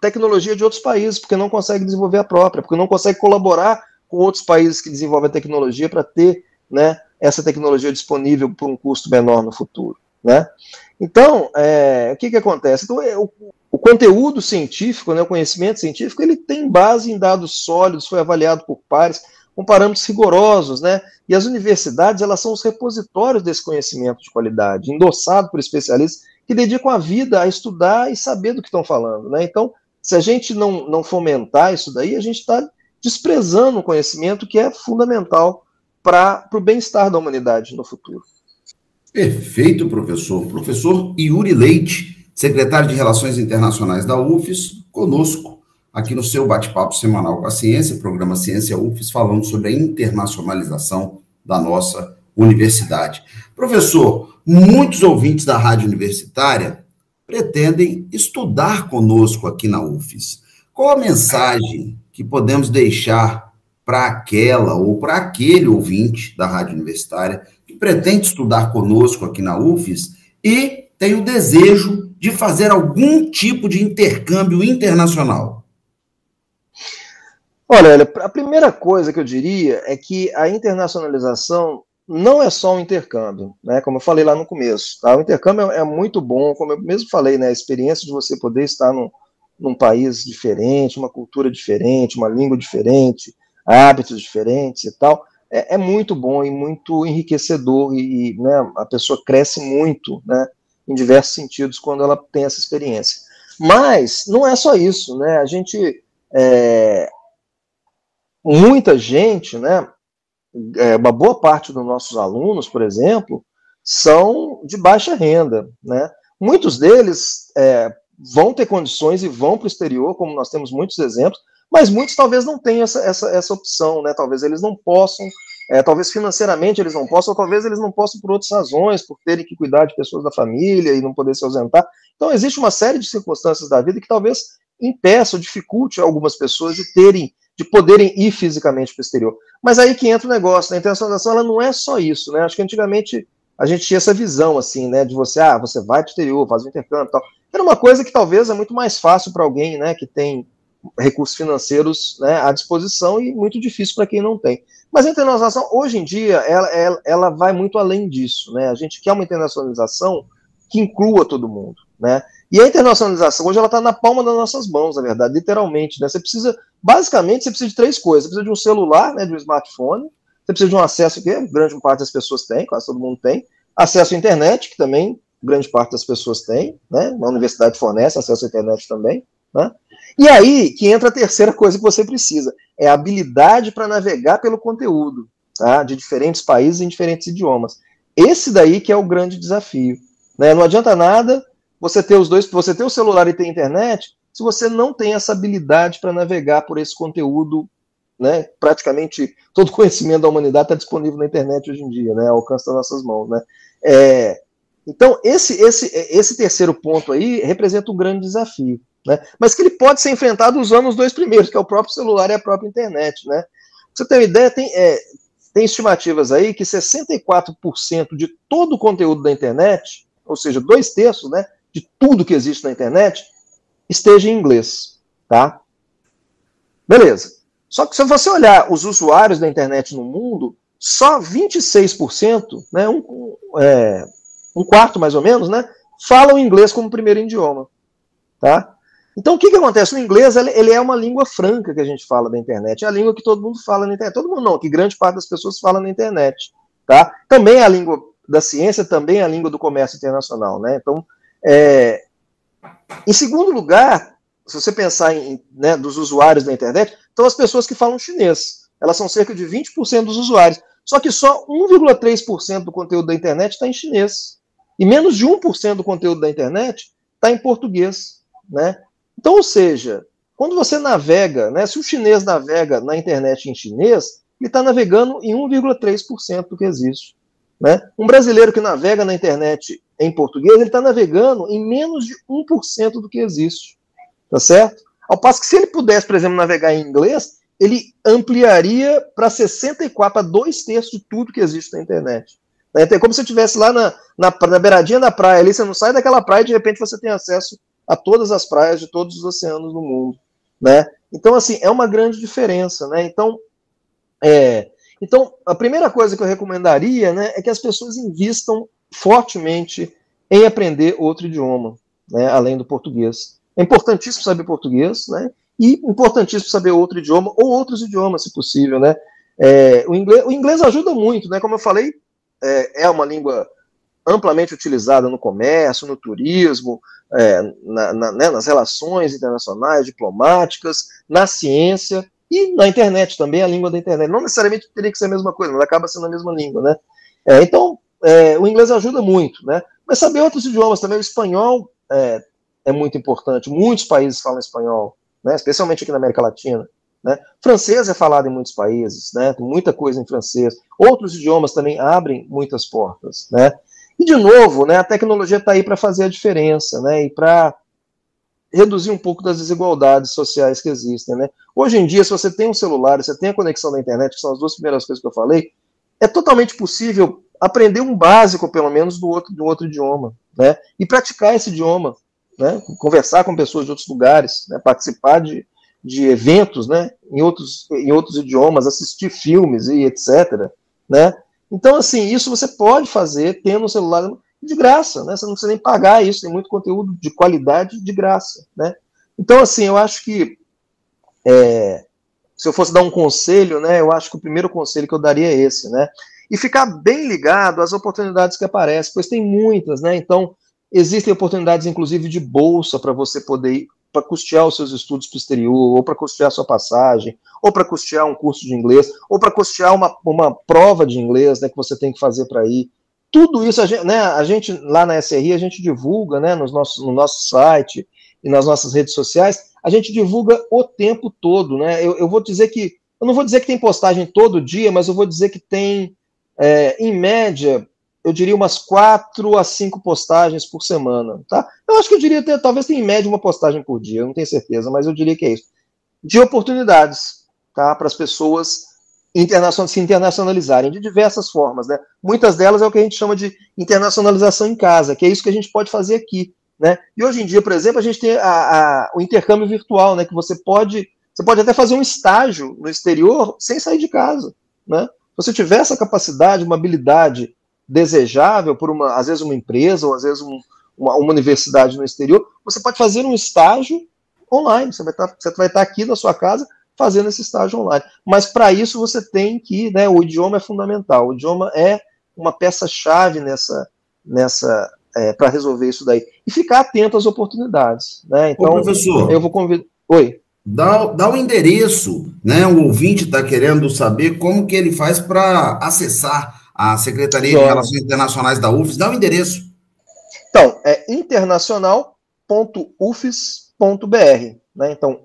tecnologia de outros países, porque não consegue desenvolver a própria, porque não consegue colaborar com outros países que desenvolvem a tecnologia para ter né, essa tecnologia disponível por um custo menor no futuro. Né? Então, é, o que, que acontece? Então, é, o, o, conteúdo científico, né, o conhecimento científico, ele tem base em dados sólidos, foi avaliado por pares, com parâmetros rigorosos, né? E as universidades, elas são os repositórios desse conhecimento de qualidade, endossado por especialistas que dedicam a vida a estudar e saber do que estão falando, né? Então, se a gente não, não fomentar isso daí, a gente está desprezando o conhecimento que é fundamental para o bem-estar da humanidade no futuro. Perfeito, professor. Professor Yuri Leite, secretário de Relações Internacionais da UFES, conosco aqui no seu bate-papo semanal com a ciência, programa Ciência UFES, falando sobre a internacionalização da nossa universidade. Professor, muitos ouvintes da rádio universitária pretendem estudar conosco aqui na UFES. Qual a mensagem que podemos deixar para aquela ou para aquele ouvinte da rádio universitária que pretende estudar conosco aqui na UFES e tem o desejo de fazer algum tipo de intercâmbio internacional? Olha, a primeira coisa que eu diria é que a internacionalização não é só um intercâmbio, né? Como eu falei lá no começo, tá? O intercâmbio é, muito bom, como eu mesmo falei, né? A experiência de você poder estar num, num país diferente, uma cultura diferente, uma língua diferente, hábitos diferentes e tal, é, é muito bom e muito enriquecedor e, e né, a pessoa cresce muito, né? Em diversos sentidos quando ela tem essa experiência. Mas não é só isso, né? A gente é, muita gente, né? É, uma boa parte dos nossos alunos, por exemplo, são de baixa renda, né? Muitos deles é, vão ter condições e vão para o exterior, como nós temos muitos exemplos, mas muitos talvez não tenham essa, essa, essa opção, né? Talvez eles não possam, é, talvez financeiramente eles não possam, ou talvez eles não possam por outras razões, por terem que cuidar de pessoas da família e não poder se ausentar. Então, existe uma série de circunstâncias da vida que talvez impeça ou dificulte algumas pessoas de terem de poderem ir fisicamente para o exterior. Mas aí que entra o negócio, né? a internacionalização ela não é só isso, né? Acho que antigamente a gente tinha essa visão, assim, né, de você, ah, você vai para o exterior, faz um intercâmbio e tal. Era uma coisa que talvez é muito mais fácil para alguém, né, que tem recursos financeiros né, à disposição e muito difícil para quem não tem. Mas a internacionalização, hoje em dia, ela, ela, ela vai muito além disso, né? A gente quer uma internacionalização que inclua todo mundo, né? E a internacionalização hoje ela está na palma das nossas mãos, na verdade, literalmente. Né? Você precisa, basicamente, você precisa de três coisas. Você precisa de um celular, né, de um smartphone. Você precisa de um acesso que grande parte das pessoas tem, quase todo mundo tem. Acesso à internet, que também grande parte das pessoas tem, né? A universidade fornece acesso à internet também, né? E aí que entra a terceira coisa que você precisa, é a habilidade para navegar pelo conteúdo, tá? De diferentes países em diferentes idiomas. Esse daí que é o grande desafio, né? Não adianta nada você ter os dois, você ter o celular e ter internet, se você não tem essa habilidade para navegar por esse conteúdo, né? Praticamente todo conhecimento da humanidade está disponível na internet hoje em dia, né? Ao alcance das nossas mãos, né? É, então esse, esse, esse terceiro ponto aí representa um grande desafio, né? Mas que ele pode ser enfrentado usando os dois primeiros, que é o próprio celular e a própria internet, né? Você ter uma ideia, tem, é, tem estimativas aí que 64% de todo o conteúdo da internet, ou seja, dois terços, né? De tudo que existe na internet esteja em inglês, tá? Beleza. Só que se você olhar os usuários da internet no mundo, só 26%, né, um, é, um quarto mais ou menos, né, falam inglês como primeiro idioma, tá? Então, o que, que acontece? O inglês ele, é uma língua franca que a gente fala da internet. É a língua que todo mundo fala na internet. Todo mundo não, que grande parte das pessoas fala na internet. Tá? Também é a língua da ciência, também é a língua do comércio internacional. Né? Então, é, em segundo lugar, se você pensar em né, dos usuários da internet, são as pessoas que falam chinês. Elas são cerca de 20% dos usuários. Só que só 1,3% do conteúdo da internet está em chinês. E menos de 1% do conteúdo da internet está em português. Né? Então, ou seja, quando você navega, né, se o chinês navega na internet em chinês, ele está navegando em 1,3% do que existe. Né? Um brasileiro que navega na internet em português, ele está navegando em menos de 1% do que existe. Tá certo? Ao passo que se ele pudesse, por exemplo, navegar em inglês, ele ampliaria para 64, para dois terços de tudo que existe na internet. Né? Então, é como se você estivesse lá na, na, na beiradinha da praia, ali você não sai daquela praia e de repente você tem acesso a todas as praias de todos os oceanos do mundo. Né? Então, assim, é uma grande diferença. Né? Então, é, então, a primeira coisa que eu recomendaria né, é que as pessoas invistam fortemente em aprender outro idioma, né, além do português. É importantíssimo saber português, né, e importantíssimo saber outro idioma, ou outros idiomas, se possível. Né. É, o, inglês, o, inglês, ajuda muito, né, como eu falei, é, é, uma língua amplamente utilizada no comércio, no turismo, é, na, na, né, nas relações internacionais, diplomáticas, na ciência, e na internet também, a língua da internet. Não necessariamente teria que ser a mesma coisa, mas acaba sendo a mesma língua, né? É, então, é, o inglês ajuda muito, né? Mas saber outros idiomas também, o espanhol é, é, muito importante. Muitos países falam espanhol, né? Especialmente aqui na América Latina. Né? Francês é falado em muitos países, né? Tem muita coisa em francês. Outros idiomas também abrem muitas portas, né? E, de novo, né, a tecnologia está aí para fazer a diferença, né, e para reduzir um pouco das desigualdades sociais que existem. Né? Hoje em dia, se você tem um celular, você tem a conexão da internet, que são as duas primeiras coisas que eu falei, é totalmente possível aprender um básico, pelo menos, do outro, do outro idioma, né? E praticar esse idioma, né? Conversar com pessoas de outros lugares, né? participar de, de eventos, né? Em outros, em outros idiomas, assistir filmes e etc, né? Então, assim, isso você pode fazer tendo um celular de graça, né? Você não precisa nem pagar isso, tem muito conteúdo de qualidade de graça, né? Então, assim, eu acho que é, se eu fosse dar um conselho, né, eu acho que o primeiro conselho que eu daria é esse, né? E ficar bem ligado às oportunidades que aparecem, pois tem muitas, né? Então, existem oportunidades, inclusive, de bolsa para você poder ir para custear os seus estudos para o exterior, ou para custear sua passagem, ou para custear um curso de inglês, ou para custear uma, uma prova de inglês né, que você tem que fazer para ir. Tudo isso, a gente, né, a gente lá na SRI, a gente divulga né, nos nossos, no nosso site e nas nossas redes sociais, a gente divulga o tempo todo. Né? Eu, eu vou dizer que, eu não vou dizer que tem postagem todo dia, mas eu vou dizer que tem, é, em média, eu diria umas quatro a cinco postagens por semana, tá? Eu acho que eu diria, ter, talvez tenha em média uma postagem por dia, eu não tenho certeza, mas eu diria que é isso. De oportunidades, tá? Para as pessoas internacional, se internacionalizarem de diversas formas, né? Muitas delas é o que a gente chama de internacionalização em casa, que é isso que a gente pode fazer aqui, né? E hoje em dia, por exemplo, a gente tem a, a, o intercâmbio virtual, né? Que você pode, você pode até fazer um estágio no exterior sem sair de casa, né? Se você tiver essa capacidade, uma habilidade desejável por uma, às vezes uma empresa ou às vezes um, uma, uma, universidade no exterior, você pode fazer um estágio online. Você vai estar, tá, você vai estar aqui na sua casa fazendo esse estágio online. Mas para isso você tem que, né, o idioma é fundamental. O idioma é uma peça-chave nessa, nessa é, para resolver isso daí. E ficar atento às oportunidades. Né? Então, Ô, professor, eu vou convidar. Oi. Dá, dá o endereço, né? O ouvinte está querendo saber como que ele faz para acessar a Secretaria de Relações Internacionais da UFES. Dá o endereço. Então, é internacional.ufes.br. Né? Então,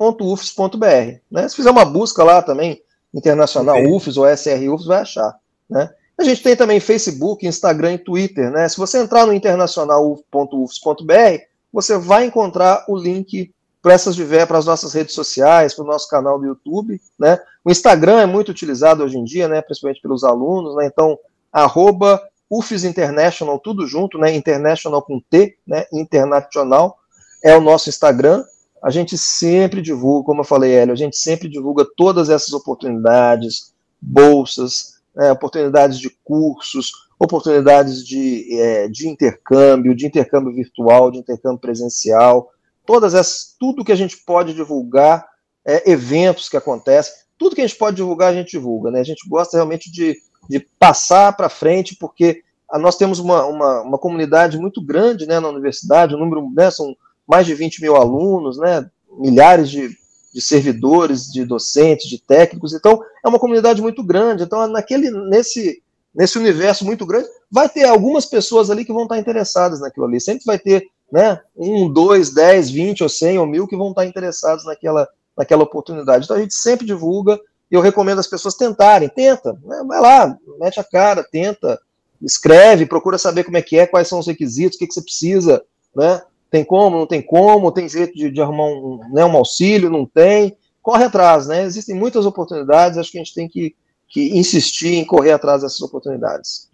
internacional.ufes.br. Né? Se fizer uma busca lá também, internacional okay. UFES ou SR UFES, vai achar. Né? A gente tem também Facebook, Instagram e Twitter. Né? Se você entrar no internacional.ufes.br, você vai encontrar o link para essas para as nossas redes sociais, para o nosso canal do YouTube, né? O Instagram é muito utilizado hoje em dia, né? Principalmente pelos alunos, né? Então, arroba UFIS International, tudo junto, né? International com T, né? Internacional é o nosso Instagram. A gente sempre divulga, como eu falei, Hélio, a gente sempre divulga todas essas oportunidades, bolsas, né? oportunidades de cursos, oportunidades de, é, de intercâmbio, de intercâmbio virtual, de intercâmbio presencial todas essas, tudo que a gente pode divulgar, é, eventos que acontecem, tudo que a gente pode divulgar, a gente divulga, né? A gente gosta realmente de, de passar para frente, porque nós temos uma, uma, uma, comunidade muito grande né, na universidade, o número, né, são mais de 20 mil alunos, né, milhares de, de servidores, de docentes, de técnicos, então é uma comunidade muito grande, então naquele, nesse, nesse universo muito grande, vai ter algumas pessoas ali que vão estar interessadas naquilo ali, sempre vai ter né? Um, dois, dez, vinte ou cem ou mil que vão estar interessados naquela, naquela oportunidade. Então a gente sempre divulga e eu recomendo as pessoas tentarem, tenta, né? vai lá, mete a cara, tenta, escreve, procura saber como é que é, quais são os requisitos, o que, que você precisa, né? Tem como, não tem como, tem jeito de, de arrumar um, né, um auxílio, não tem, corre atrás, né? Existem muitas oportunidades, acho que a gente tem que, que insistir em correr atrás dessas oportunidades.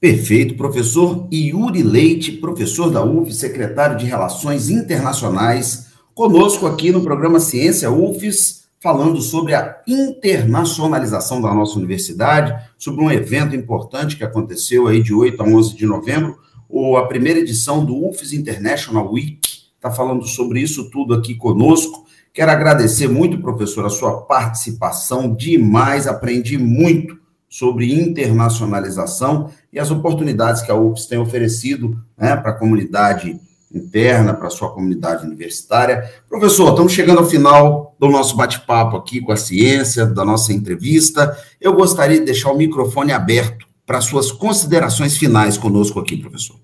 Perfeito, professor Yuri Leite, professor da UF, secretário de Relações Internacionais, conosco aqui no programa Ciência UFES, falando sobre a internacionalização da nossa universidade, sobre um evento importante que aconteceu aí de 8 a 11 de novembro, ou a primeira edição do UFES International Week, está falando sobre isso tudo aqui conosco. Quero agradecer muito, professor, a sua participação, demais, aprendi muito sobre internacionalização e as oportunidades que a UFS tem oferecido né, para a comunidade interna, para a sua comunidade universitária. Professor, estamos chegando ao final do nosso bate-papo aqui com a ciência, da nossa entrevista. Eu gostaria de deixar o microfone aberto para suas considerações finais conosco aqui, professor.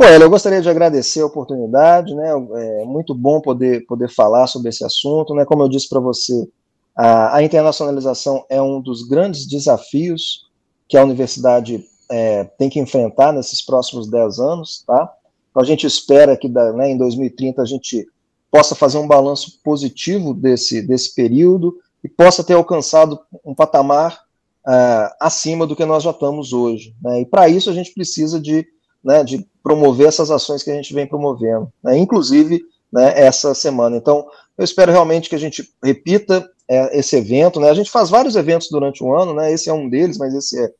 Olha, eu gostaria de agradecer a oportunidade, né? É muito bom poder, poder falar sobre esse assunto, né? Como eu disse para você, a, a internacionalização é um dos grandes desafios que a universidade é, tem que enfrentar nesses próximos 10 anos, tá? Então a gente espera que né, em 2030 a gente possa fazer um balanço positivo desse, desse período e possa ter alcançado um patamar uh, acima do que nós já estamos hoje. Né? E para isso a gente precisa de, né, de promover essas ações que a gente vem promovendo, né? inclusive né, essa semana. Então, eu espero realmente que a gente repita é, esse evento. Né? A gente faz vários eventos durante o ano, né? esse é um deles, mas esse é,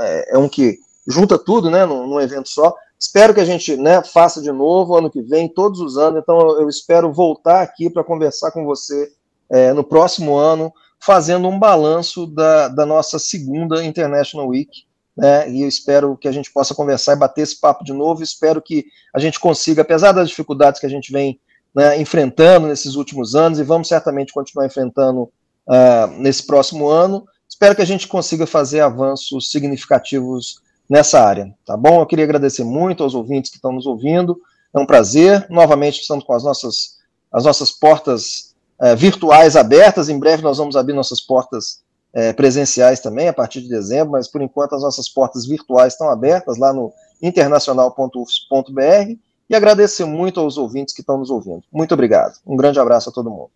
é, é um que junta tudo né, num, num evento só. Espero que a gente né, faça de novo ano que vem, todos os anos. Então, eu espero voltar aqui para conversar com você é, no próximo ano, fazendo um balanço da, da nossa segunda International Week. Né, e eu espero que a gente possa conversar e bater esse papo de novo. Espero que a gente consiga, apesar das dificuldades que a gente vem né, enfrentando nesses últimos anos, e vamos certamente continuar enfrentando uh, nesse próximo ano, espero que a gente consiga fazer avanços significativos nessa área, tá bom? Eu queria agradecer muito aos ouvintes que estão nos ouvindo, é um prazer, novamente estamos com as nossas, as nossas portas é, virtuais abertas, em breve nós vamos abrir nossas portas é, presenciais também, a partir de dezembro, mas por enquanto as nossas portas virtuais estão abertas lá no internacional.ufs.br e agradecer muito aos ouvintes que estão nos ouvindo. Muito obrigado. Um grande abraço a todo mundo.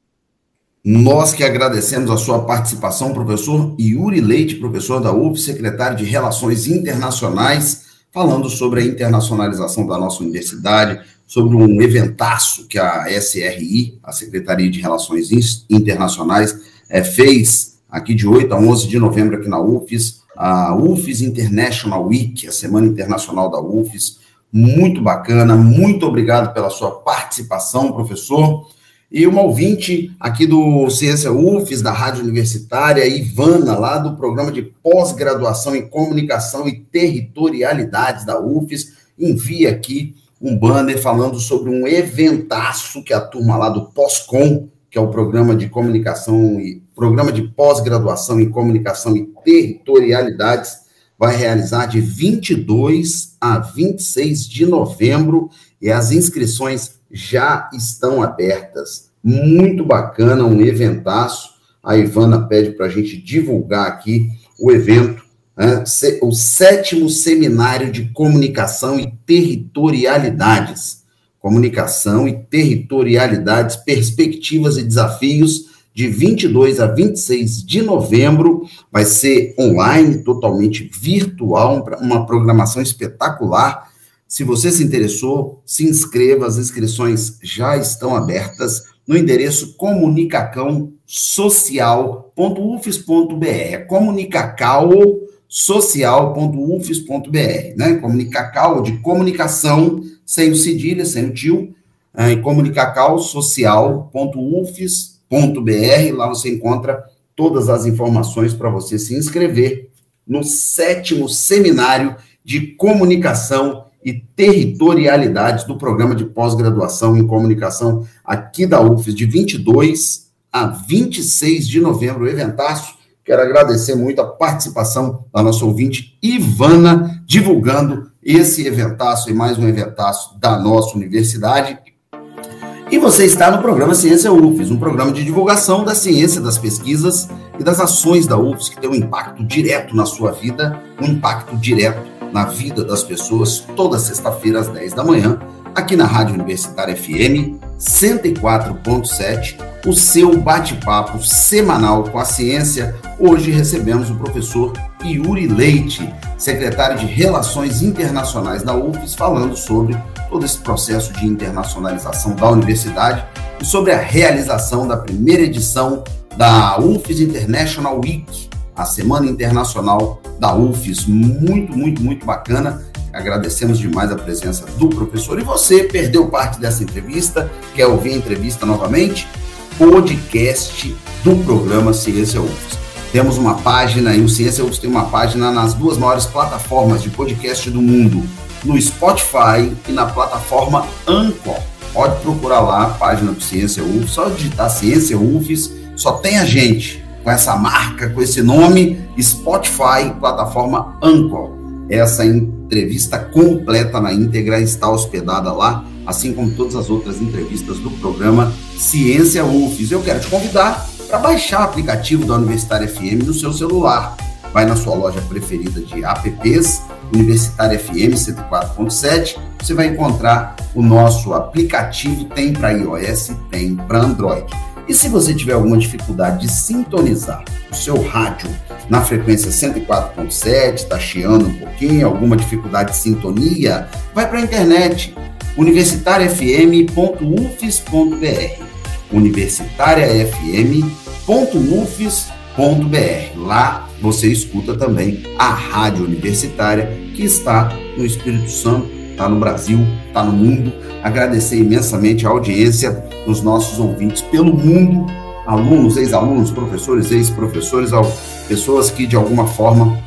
Nós que agradecemos a sua participação, professor Yuri Leite, professor da UF, secretário de Relações Internacionais, falando sobre a internacionalização da nossa universidade, sobre um eventaço que a SRI, a Secretaria de Relações Internacionais, é, fez aqui de 8 a 11 de novembro aqui na UFES, a UFES International Week, a Semana Internacional da UFES, muito bacana, muito obrigado pela sua participação, professor. E uma ouvinte aqui do Ciência UFES, da Rádio Universitária, Ivana, lá do programa de pós-graduação em comunicação e territorialidades da UFES, envia aqui um banner falando sobre um eventaço que a turma lá do Pós-Com, que é o programa de comunicação e programa de pós-graduação em comunicação e territorialidades, vai realizar de 22 a 26 de novembro e as inscrições já estão abertas. Muito bacana, um eventaço. A Ivana pede para a gente divulgar aqui o evento, né? o sétimo seminário de comunicação e territorialidades. Comunicação e territorialidades, perspectivas e desafios, de 22 a 26 de novembro. Vai ser online, totalmente virtual, uma programação espetacular se você se interessou, se inscreva, as inscrições já estão abertas no endereço comunicacãosocial.ufes.br. É comunicacao.social.ufes.br, né? Comunicacao de comunicação, sem o cedilha, sem o tio, é, comunicacao.social.ufes.br. Lá você encontra todas as informações para você se inscrever no sétimo seminário de comunicação e territorialidades do programa de pós-graduação em comunicação aqui da UFES, de 22 a 26 de novembro, eventaço. Quero agradecer muito a participação da nossa ouvinte Ivana, divulgando esse eventaço e mais um eventaço da nossa universidade. E você está no programa Ciência UFES, um programa de divulgação da ciência, das pesquisas e das ações da UFES que tem um impacto direto na sua vida, um impacto direto na vida das pessoas toda sexta-feira às 10 da manhã, aqui na Rádio Universitária FM 104.7, o seu bate-papo semanal com a ciência. Hoje recebemos o professor Yuri Leite, secretário de Relações Internacionais da UFES, falando sobre todo esse processo de internacionalização da universidade e sobre a realização da primeira edição da UFES International Week, a Semana Internacional da UFES. Muito, muito, muito bacana. Agradecemos demais a presença do professor. E você perdeu parte dessa entrevista, quer ouvir a entrevista novamente? Podcast do programa Ciência UFES. Temos uma página, e o Ciência UFES tem uma página nas duas maiores plataformas de podcast do mundo, no Spotify e na plataforma Anchor. Pode procurar lá a página do Ciência UFES, só digitar Ciência UFES, só tem a gente com essa marca, com esse nome, Spotify, plataforma Anchor. Essa entrevista completa na íntegra está hospedada lá, assim como todas as outras entrevistas do programa Ciência UFES. Eu quero te convidar para baixar o aplicativo da Universitária FM no seu celular. vai na sua loja preferida de apps, Universitária FM 104.7, você vai encontrar o nosso aplicativo, tem para iOS, tem para Android. E se você tiver alguma dificuldade de sintonizar o seu rádio na frequência 104.7, está chiando um pouquinho, alguma dificuldade de sintonia, vai para a internet universitariafm.ufes.br universitariafm.ufes.br. Lá você escuta também a rádio universitária que está no Espírito Santo, está no Brasil, está no mundo. Agradecer imensamente a audiência dos nossos ouvintes pelo mundo, alunos, ex-alunos, professores, ex-professores, pessoas que de alguma forma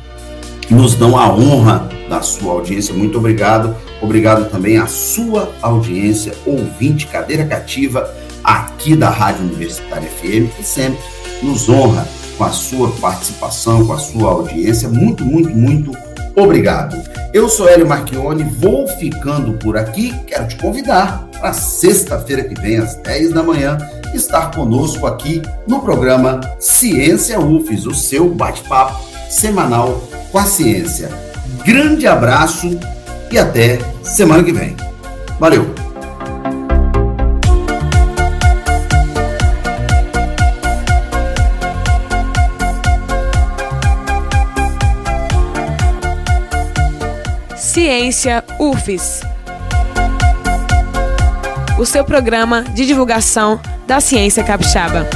nos dão a honra da sua audiência. Muito obrigado. Obrigado também à sua audiência, ouvinte, cadeira cativa, aqui da Rádio Universitária FM, que sempre nos honra com a sua participação, com a sua audiência. Muito, muito, muito obrigado. Eu sou Hélio Marchione, vou ficando por aqui. Quero te convidar para sexta-feira que vem, às 10 da manhã, estar conosco aqui no programa Ciência UFES, o seu bate-papo semanal com a ciência. Grande abraço e até semana que vem. Valeu! Ciência UFES. O seu programa de divulgação da ciência capixaba.